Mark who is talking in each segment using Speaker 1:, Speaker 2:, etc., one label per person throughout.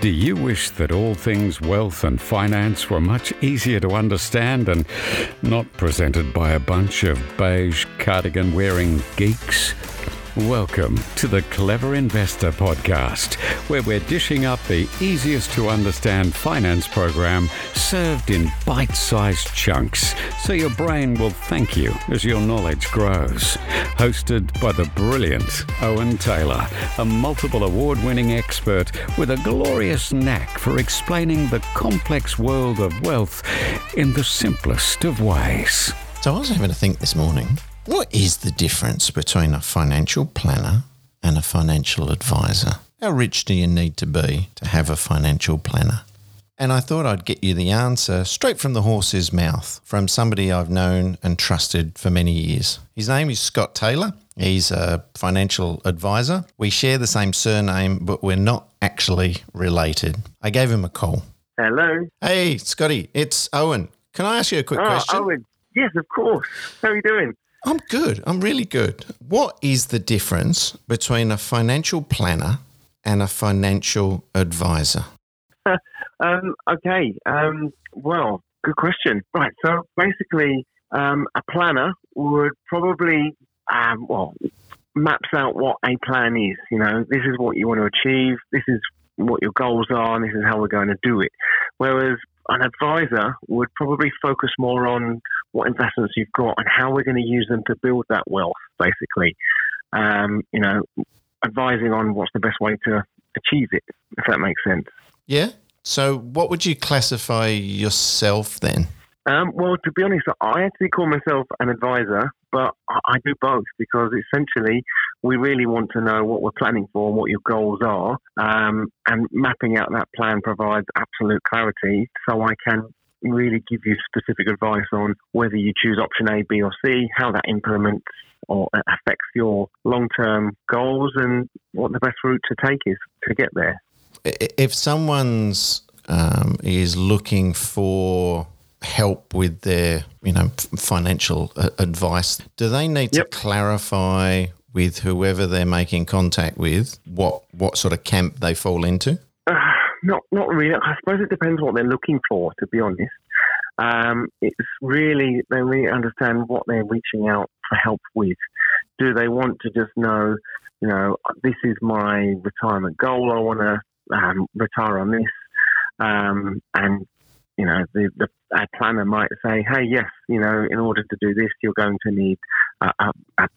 Speaker 1: Do you wish that all things wealth and finance were much easier to understand and not presented by a bunch of beige cardigan wearing geeks? Welcome to the Clever Investor Podcast, where we're dishing up the easiest to understand finance program served in bite sized chunks so your brain will thank you as your knowledge grows. Hosted by the brilliant Owen Taylor, a multiple award winning expert with a glorious knack for explaining the complex world of wealth in the simplest of ways.
Speaker 2: So I was having to think this morning what is the difference between a financial planner and a financial advisor? How rich do you need to be to have a financial planner? And I thought I'd get you the answer straight from the horse's mouth from somebody I've known and trusted for many years. His name is Scott Taylor. He's a financial advisor. We share the same surname, but we're not actually related. I gave him a call.
Speaker 3: Hello.
Speaker 2: Hey, Scotty, it's Owen. Can I ask you a quick
Speaker 3: oh,
Speaker 2: question?
Speaker 3: Owen. Yes, of course. How are you doing?
Speaker 2: I'm good. I'm really good. What is the difference between a financial planner and a financial advisor?
Speaker 3: um, okay. Um, well, good question. Right. So basically, um, a planner would probably, um, well, maps out what a plan is. You know, this is what you want to achieve. This is what your goals are, and this is how we're going to do it. Whereas an advisor would probably focus more on what investments you've got and how we're going to use them to build that wealth, basically. Um, you know, advising on what's the best way to achieve it, if that makes sense.
Speaker 2: Yeah. So, what would you classify yourself then?
Speaker 3: Um, well, to be honest, I actually call myself an advisor, but I do both because essentially we really want to know what we're planning for and what your goals are. Um, and mapping out that plan provides absolute clarity so I can really give you specific advice on whether you choose option A, B, or C, how that implements or affects your long term goals, and what the best route to take is to get there.
Speaker 2: If someone's um, is looking for help with their you know financial uh, advice. Do they need yep. to clarify with whoever they're making contact with what what sort of camp they fall into?
Speaker 3: Uh, not not really. I suppose it depends what they're looking for to be honest. Um, it's really they really understand what they're reaching out for help with. Do they want to just know you know this is my retirement goal. I want to um, retire on this. Um, and you know, the, the our planner might say, hey, yes, you know, in order to do this, you're going to need a, a, a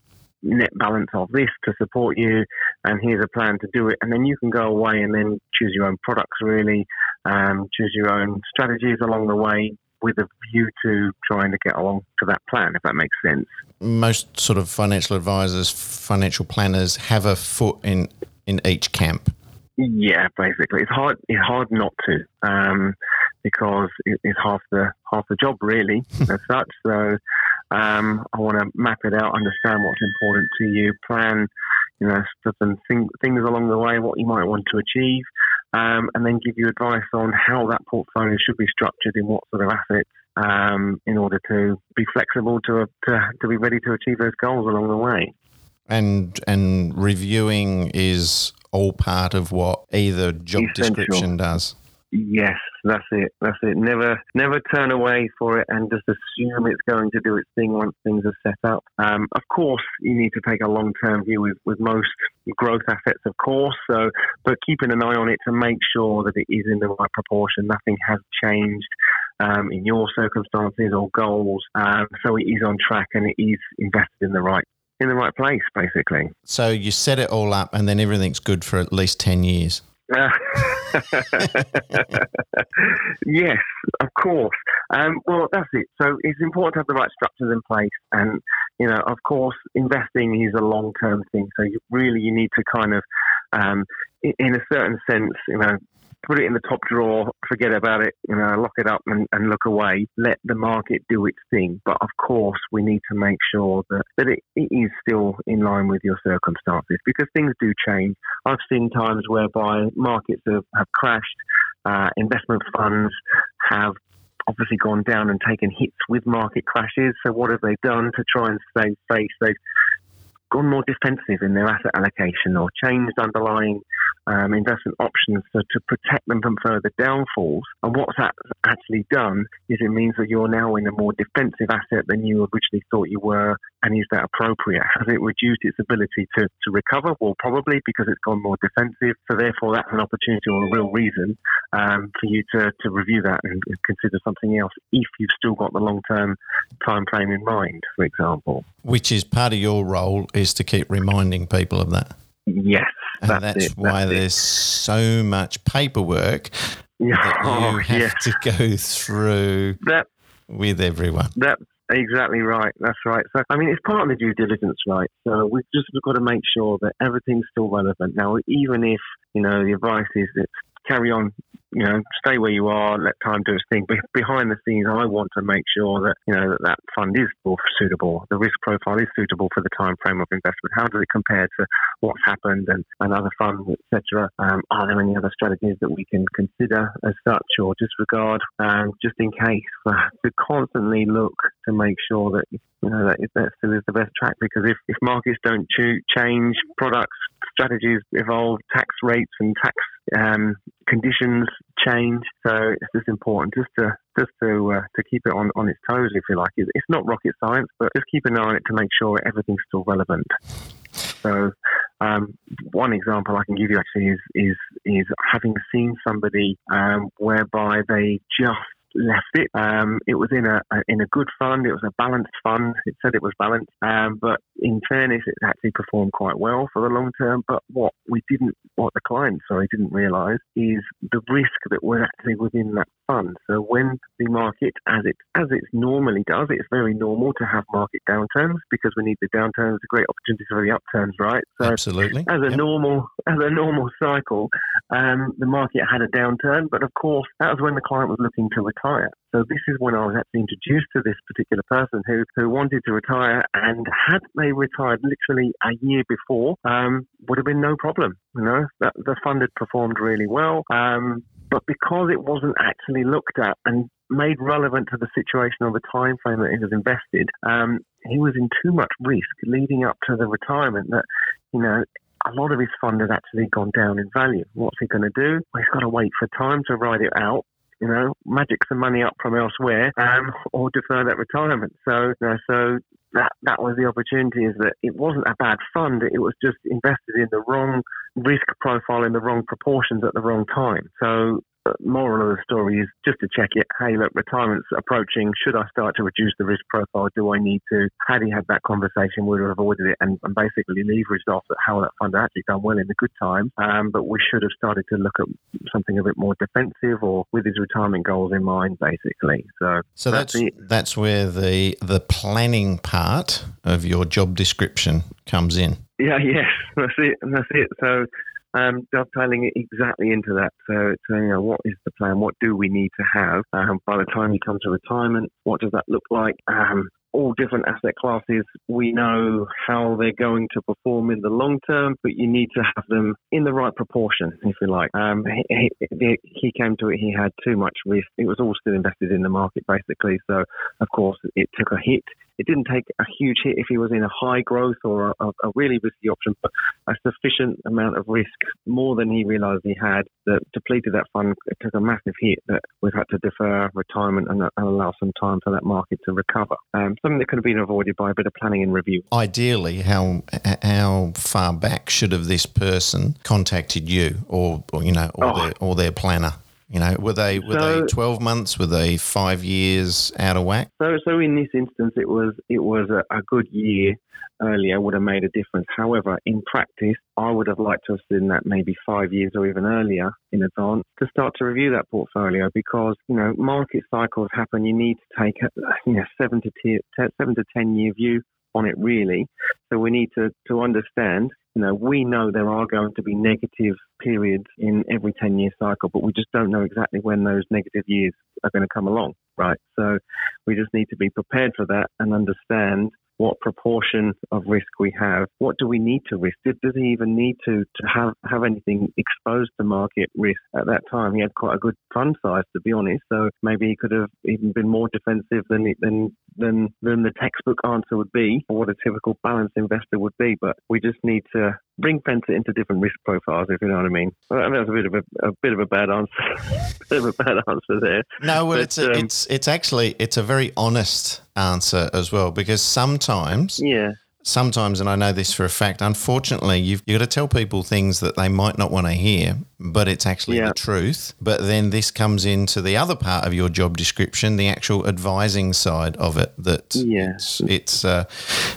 Speaker 3: net balance of this to support you, and here's a plan to do it. And then you can go away and then choose your own products, really, um, choose your own strategies along the way with a view to trying to get along to that plan, if that makes sense.
Speaker 2: Most sort of financial advisors, financial planners have a foot in, in each camp.
Speaker 3: Yeah, basically, it's hard. It's hard not to. Um, because it's half the half the job really as such. So um, I want to map it out, understand what's important to you, plan, you know, some thing, things along the way, what you might want to achieve, um, and then give you advice on how that portfolio should be structured in what sort of assets. Um, in order to be flexible to, to to be ready to achieve those goals along the way,
Speaker 2: and and reviewing is all part of what either job Essential. description does.
Speaker 3: Yes, that's it. That's it. Never, never turn away for it and just assume it's going to do its thing once things are set up. Um, of course, you need to take a long-term view with, with most growth assets, of course. So, but keeping an eye on it to make sure that it is in the right proportion. Nothing has changed. Um, in your circumstances or goals, um, so it is on track and it is invested in the right in the right place, basically.
Speaker 2: So you set it all up, and then everything's good for at least ten years.
Speaker 3: yes, of course. Um, well, that's it. So it's important to have the right structures in place, and you know, of course, investing is a long-term thing. So you really you need to kind of, um, in a certain sense, you know, put it in the top drawer, forget about it, you know, lock it up and, and look away. Let the market do its thing. But of course, we need to make sure that, that it, it is still in line with your circumstances because things do change. I've seen times whereby markets have, have crashed, uh, investment funds have obviously gone down and taken hits with market crashes. So what have they done to try and save face? They've gone more defensive in their asset allocation or changed underlying um, investment options to, to protect them from further downfalls. And what that actually done is it means that you're now in a more defensive asset than you originally thought you were. And is that appropriate? Has it reduced its ability to, to recover? Well, probably because it's gone more defensive. So therefore, that's an opportunity or a real reason um, for you to, to review that and consider something else if you've still got the long term time frame in mind, for example.
Speaker 2: Which is part of your role is to keep reminding people of that.
Speaker 3: Yes,
Speaker 2: and
Speaker 3: that's,
Speaker 2: that's
Speaker 3: it,
Speaker 2: why
Speaker 3: that's
Speaker 2: there's so much paperwork that you
Speaker 3: oh,
Speaker 2: have
Speaker 3: yeah.
Speaker 2: to go through
Speaker 3: That
Speaker 2: with everyone.
Speaker 3: That's exactly right. That's right. So, I mean, it's part of the due diligence, right? So we've just got to make sure that everything's still relevant. Now, even if, you know, the advice is that carry on, you know, stay where you are, let time do its thing. But behind the scenes, I want to make sure that, you know, that that fund is suitable. The risk profile is suitable for the time frame of investment. How does it compare to what's happened and, and other funds, etc.? Um, are there any other strategies that we can consider as such or disregard, um, just in case? Uh, to constantly look to make sure that you know that, that still is the best track. Because if, if markets don't ch- change, products, strategies evolve, tax rates and tax um, conditions change. So it's just important just to just to uh, to keep it on, on its toes, if you like. It's, not rocket science, but just keep an eye on it to make sure everything's still relevant. So um, one example I can give you actually is is is having seen somebody um, whereby they just left it. Um, it was in a, a in a good fund. It was a balanced fund. It said it was balanced, um, but in fairness, it actually performed quite well for the long term. But what we didn't, what the client sorry didn't realise is the risk that was actually within that fund. So when the market, as it as it normally does, it's very normal to have market downturns because we need the downturns, a great opportunity for the upturns, right? So
Speaker 2: Absolutely.
Speaker 3: as a
Speaker 2: Yep.
Speaker 3: normal as a normal cycle, um, the market had a downturn, but of course that was when the client was looking to retire. So this is when I was actually introduced to this particular person who, who wanted to retire, and had they retired literally a year before, um, would have been no problem. You know, that, the fund had performed really well, um, but because it wasn't actually looked at and made relevant to the situation or the time frame that it was invested, um, he was in too much risk leading up to the retirement that you know a lot of his fund has actually gone down in value. What's he going to do? Well, he's got to wait for time to ride it out. You know, magic some money up from elsewhere, um, or defer that retirement. So, you know, so that that was the opportunity. Is that it wasn't a bad fund. It was just invested in the wrong risk profile in the wrong proportions at the wrong time. So uh, moral of the story is just to check it. Hey, look, retirement's approaching. Should I start to reduce the risk profile? Do I need to? Had he had that conversation, would have avoided it and, and basically leveraged off at how that fund actually done well in the good times. Um, but we should have started to look at something a bit more defensive or with his retirement goals in mind, basically. So,
Speaker 2: So that's
Speaker 3: it.
Speaker 2: that's where the the planning part of your job description comes in.
Speaker 3: Yeah, yes, that's it. That's it. So, um, dovetailing exactly into that. So, so, you know, what is the plan? What do we need to have um, by the time you come to retirement? What does that look like? Um, all different asset classes, we know how they're going to perform in the long term, but you need to have them in the right proportion, if you like. Um, he, he, he came to it, he had too much risk. It was all still invested in the market, basically. So, of course, it took a hit. It didn't take a huge hit if he was in a high growth or a, a really risky option, but a sufficient amount of risk, more than he realised he had, that depleted that fund. It took a massive hit that we've had to defer retirement and, and allow some time for that market to recover. Um, something that could have been avoided by a bit of planning and review.
Speaker 2: Ideally, how how far back should have this person contacted you, or, or you know, or
Speaker 3: Oh.
Speaker 2: their or their planner? You know, were they were
Speaker 3: So-
Speaker 2: they twelve months? Were they five years out of whack?
Speaker 3: So, so in this instance, it was it was a, a good year earlier would have made a difference. However, in practice, I would have liked to have seen that maybe five years or even earlier in advance to start to review that portfolio because you know market cycles happen. You need to take a you know seven to te- seven to ten year view on it really. So we need to to understand. You know, we know there are going to be negative periods in every 10 year cycle, but we just don't know exactly when those negative years are going to come along, right? So we just need to be prepared for that and understand
Speaker 4: what proportion of risk we have. What do we need to risk? Does he even need to, to have, have anything exposed to market risk at that time? He had quite a good fund size, to be honest. So maybe he could have even been more defensive than than than than the textbook answer would be, or what a typical balanced investor would be. But we just need to ring fence it into different risk profiles, if you know what I mean. Well, that was a bit of a, a bit of a bad answer, bit of a bad answer there.
Speaker 2: No, well, but, it's a, um, it's it's actually it's a very honest answer as well because sometimes
Speaker 4: yeah
Speaker 2: sometimes, and I know this for a fact, unfortunately, you've, you've got to tell people things that they might not want to hear, but it's actually yeah. the truth. But then this comes into the other part of your job description, the actual advising side of it. That
Speaker 4: yeah.
Speaker 2: it's, it's uh,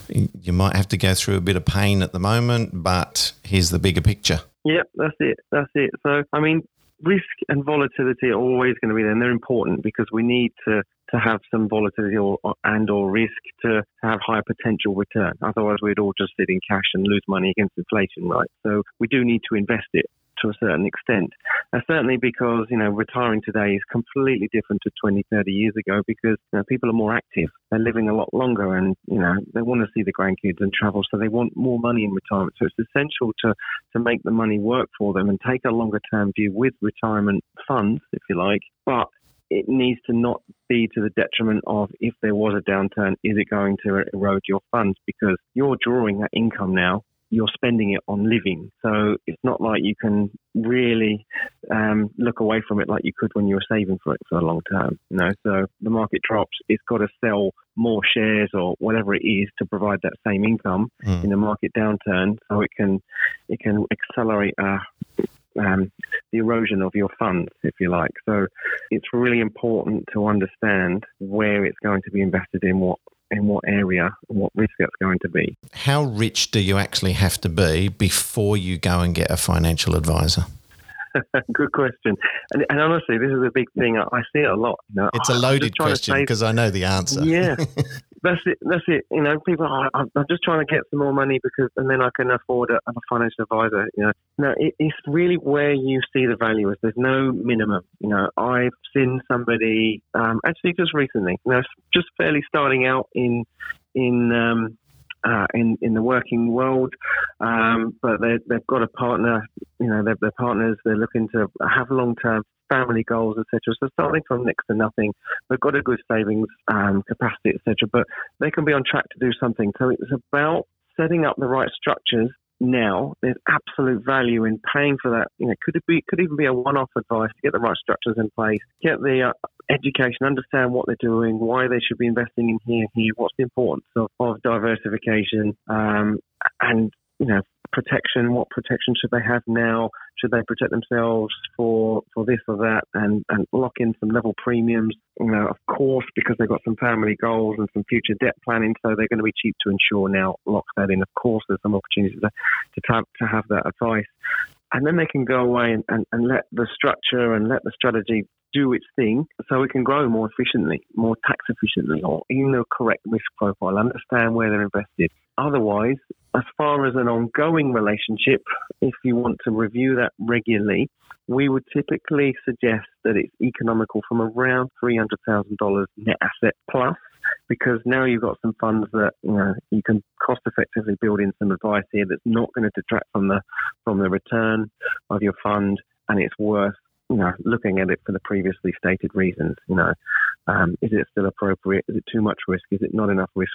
Speaker 2: you might have to go through a bit of pain at the moment, but here's the bigger picture.
Speaker 4: Yep, that's it. That's it. So, I mean, risk and volatility are always going to be there, and they're important because we need to to have some volatility or, and or risk to have higher potential return. Otherwise, we'd all just sit in cash and lose money against inflation, right? So we do need to invest it to a certain extent. Uh, certainly because, you know, retiring today is completely different to 20, 30 years ago because you know, people are more active. They're living a lot longer and, you know, they want to see the grandkids and travel. So they want more money in retirement. So it's essential to, to make the money work for them and take a longer term view with retirement funds, if you like. But it needs to not be to the detriment of if there was a downturn, is it going to erode your funds? Because you're drawing that income now you're spending it on living. So it's not like you can really um, look away from it like you could when you were saving for it for a long term. You know, so the market drops, it's got to sell more shares or whatever it is to provide that same income mm. in a market downturn, so it can it can accelerate. Uh, um, the erosion of your funds, if you like. So it's really important to understand where it's going to be invested in, what in what area and what risk that's going to be.
Speaker 2: How rich do you actually have to be before you go and get a financial advisor?
Speaker 4: Good question. And, and, honestly, this is a big thing. I, I see it a lot.
Speaker 2: You know, it's a loaded question because I know the answer.
Speaker 4: Yeah, that's it. That's it. You know, people. Are, I'm just trying to get some more money because, and then I can afford a, a financial advisor. You know, no, it, it's really where you see the value is. There's no minimum. You know, I've seen somebody um, actually just recently. You know, just fairly starting out in in um, uh, in in the working world, um, but they, they've got a partner. You know, they're, they're partners. They're looking to have long term family goals, etc. So starting from next to nothing, they've got a good savings um, capacity, etc. But they can be on track to do something. So it's about setting up the right structures now. There's absolute value in paying for that. You know, could it be could even be a one-off advice to get the right structures in place, get the uh, education, understand what they're doing, why they should be investing in here, and here, what's the importance of, of diversification, um, and you know, protection. What protection should they have now? Should they protect themselves for for this or that, and and lock in some level premiums? You know, of course, because they've got some family goals and some future debt planning, so they're going to be cheap to insure now. Lock that in. Of course, there's some opportunities to to, have, to have that advice and then they can go away and, and, and, let the structure and let the strategy do its thing so it can grow more efficiently, more tax efficiently, or in the correct risk profile, understand where they're invested. Otherwise, as far as an ongoing relationship, if you want to review that regularly, we would typically suggest that it's economical from around $300,000 net asset plus because now you've got some funds that you know you can cost effectively build in some advice here that's not going to detract from the from the return of your fund and it's worth you know, looking at it for the previously stated reasons. You know, um, is it still appropriate? Is it too much risk? Is it not enough risk?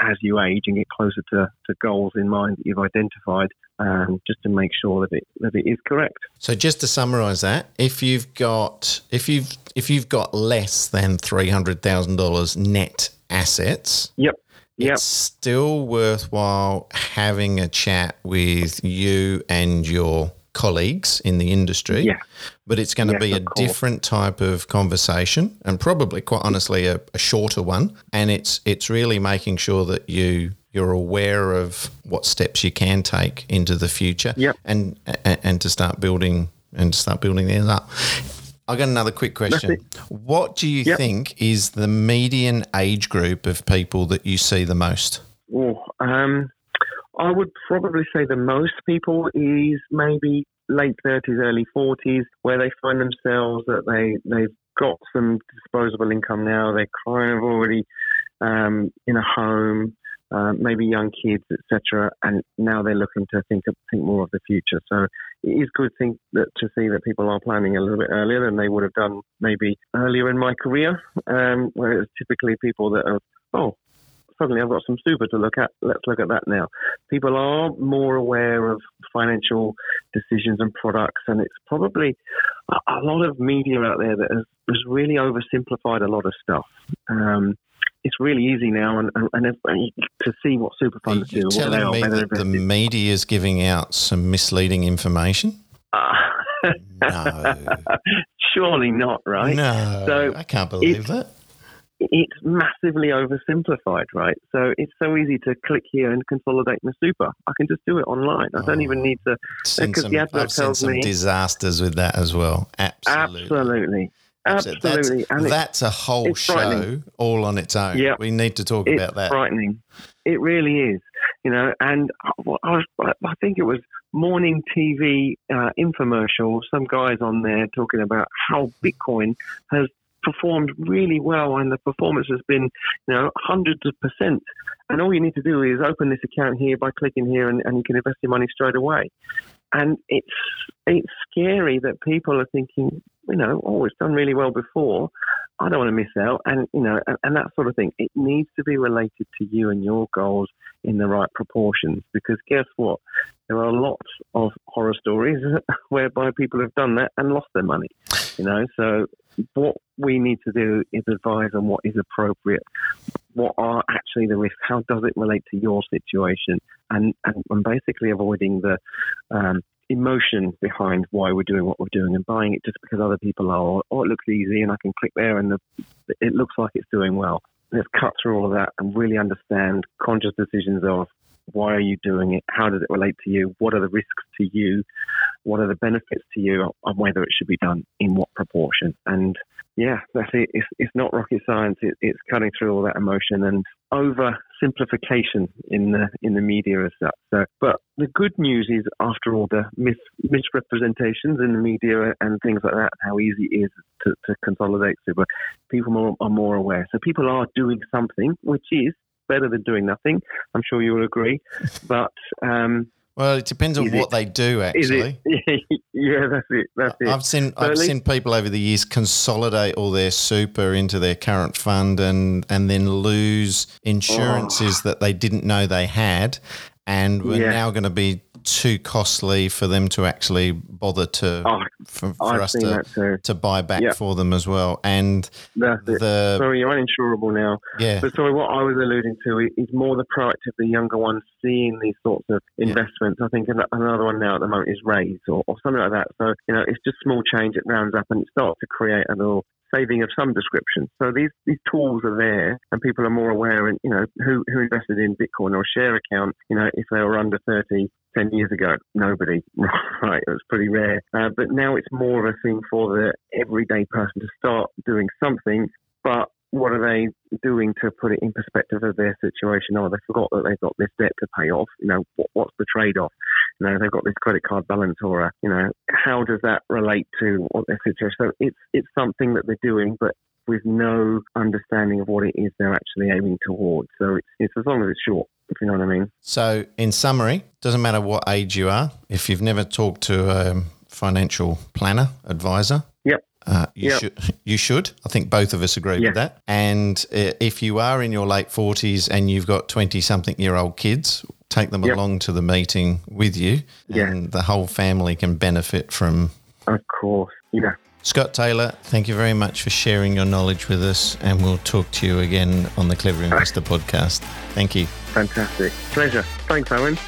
Speaker 4: As you age and get closer to, to goals in mind that you've identified, um, just to make sure that it that it is correct.
Speaker 2: So, just to summarise that, if you've got if you've if you've got less than three hundred thousand dollars net assets,
Speaker 4: yep. Yep.
Speaker 2: It's still worthwhile having a chat with you and your colleagues in the industry.
Speaker 4: Yeah.
Speaker 2: But it's going to yes, be a different type of conversation and probably quite honestly a, a, shorter one. And it's it's really making sure that you you're aware of what steps you can take into the future
Speaker 4: yep.
Speaker 2: and, and and to start building and to start building these up. I got another quick question. What do you yep. think is the median age group of people that you see the most?
Speaker 4: Oh, um, I would probably say the most people is maybe late 30s, early 40s, where they find themselves that they, they've got some disposable income now. They're kind of already um, in a home.
Speaker 3: uh, maybe young kids, etc. And now they're looking to think think more of the future. So it is good think that, to see that people are planning a little bit earlier than they would have done maybe earlier in my career, um, where it's typically people that are oh suddenly I've got some super to look at. Let's look at that now. People are more aware of financial decisions and products, and it's probably a, lot of media out there that has, has really oversimplified a lot of stuff. Um, it's really easy now, and, and, and to see what super funds do.
Speaker 2: Telling
Speaker 3: what
Speaker 2: me that the media is giving out some misleading information. Uh,
Speaker 3: no, surely not, right?
Speaker 2: No, so I can't believe that
Speaker 3: it's massively oversimplified, right? So it's so easy to click here and consolidate my super. I can just do it online. I don't even need to
Speaker 2: because the advert I've tells seen some me disasters with that as well. Absolutely.
Speaker 3: Absolutely. Absolutely.
Speaker 2: That's, and that's a whole show all on its own. Yeah. We need to talk
Speaker 3: it's
Speaker 2: about that.
Speaker 3: frightening. It really is. You know, and I, I think it was morning TV uh, infomercial, some guys on there talking about how Bitcoin has performed really well and the performance has been, you know, hundreds of percent. And all you need to do is open this account here by clicking here and, and you can invest your money straight away. And it's it's scary that people are thinking, you know, oh, it's done really well before. I don't want to miss out, and you know, and, and, that sort of thing. It needs to be related to you and your goals in the right proportions. Because guess what? There are lots of horror stories whereby people have done that and lost their money. You know, so what we need to do is advise on what is appropriate. What are actually the risks? How does it relate to your situation? And and, and basically avoiding the um, emotion behind why we're doing what we're doing and buying it just because other people are, or, oh, it looks easy and I can click there and the, it looks like it's doing well. Let's cut through all of that and really understand conscious decisions of why are you doing it? How does it relate to you? What are the risks to you? What are the benefits to you? And whether it should be done in what proportion? And yeah, that's it. It's, it's not rocket science. It, it's cutting through all that emotion and oversimplification in the in the media as such. So, but the good news is, after all the mis, misrepresentations in the media and things like that, how easy it is to, to consolidate super, people more, are more aware. So people are doing something, which is better than doing nothing. I'm sure you will agree. But um,
Speaker 2: well, it depends on what it, they do. Actually,
Speaker 3: yeah, that's it. That's it.
Speaker 2: I've seen so I've seen people over the years consolidate all their super into their current fund and and then lose oh. insurances oh. that they didn't know they had, and we're yeah. now going to be too costly for them to actually bother to oh, for, for us to, to buy back yep. for them as well. And
Speaker 3: That's the sorry, you're uninsurable now.
Speaker 2: Yeah.
Speaker 3: But sorry, what I was alluding to is more the proactive, the younger ones seeing these sorts of investments. Yeah. I think another one now at the moment is Raiz or, or something like that. So you know, it's just small change. It rounds up and it starts to create a little saving of some description. So these, these tools are there and people are more aware and, you know, who, who invested in Bitcoin or a share account, you know, if they were under 30 10 years ago, nobody, right? It was pretty rare. Uh, but now it's more of a thing for the everyday person to start doing something, but what are they doing to put it in perspective of their situation? Oh, they forgot that they've got this debt to pay off. You know, what, what's the trade off? You know, they've got this credit card balance, or a, you know, how does that relate to what their situation? So it's it's something that they're doing, but with no understanding of what it is they're actually aiming towards. So it's, it's as long as it's short if you know what I mean.
Speaker 2: So, in summary, doesn't matter what age you are, if you've never talked to a financial planner, advisor,
Speaker 3: yep.
Speaker 2: Uh, you yep. should. You should. I think both of us agree with that. And uh, if you are in your late forties and you've got twenty-something-year-old kids, take them yep. along to the meeting with you, yeah. and the whole family can benefit from.
Speaker 3: Of course, yeah.
Speaker 2: Scott Taylor, thank you very much for sharing your knowledge with us, and we'll talk to you again on the Clever Investor podcast. Thank you.
Speaker 3: Fantastic. Pleasure. Thanks, Owen.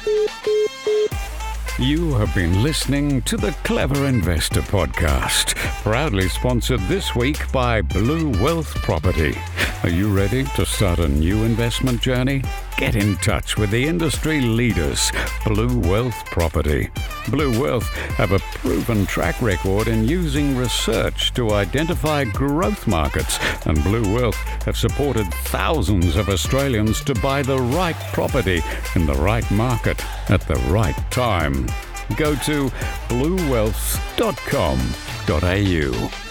Speaker 1: You have been listening to the Clever Investor Podcast, proudly sponsored this week by Blue Wealth Property. Are you ready to start a new investment journey? Get in touch with the industry leaders, Blue Wealth Property. Blue Wealth have a proven track record in using research to identify growth markets, and Blue Wealth have supported thousands of Australians to buy the right property in the right market at the right time. Go to bluewealth.com.au.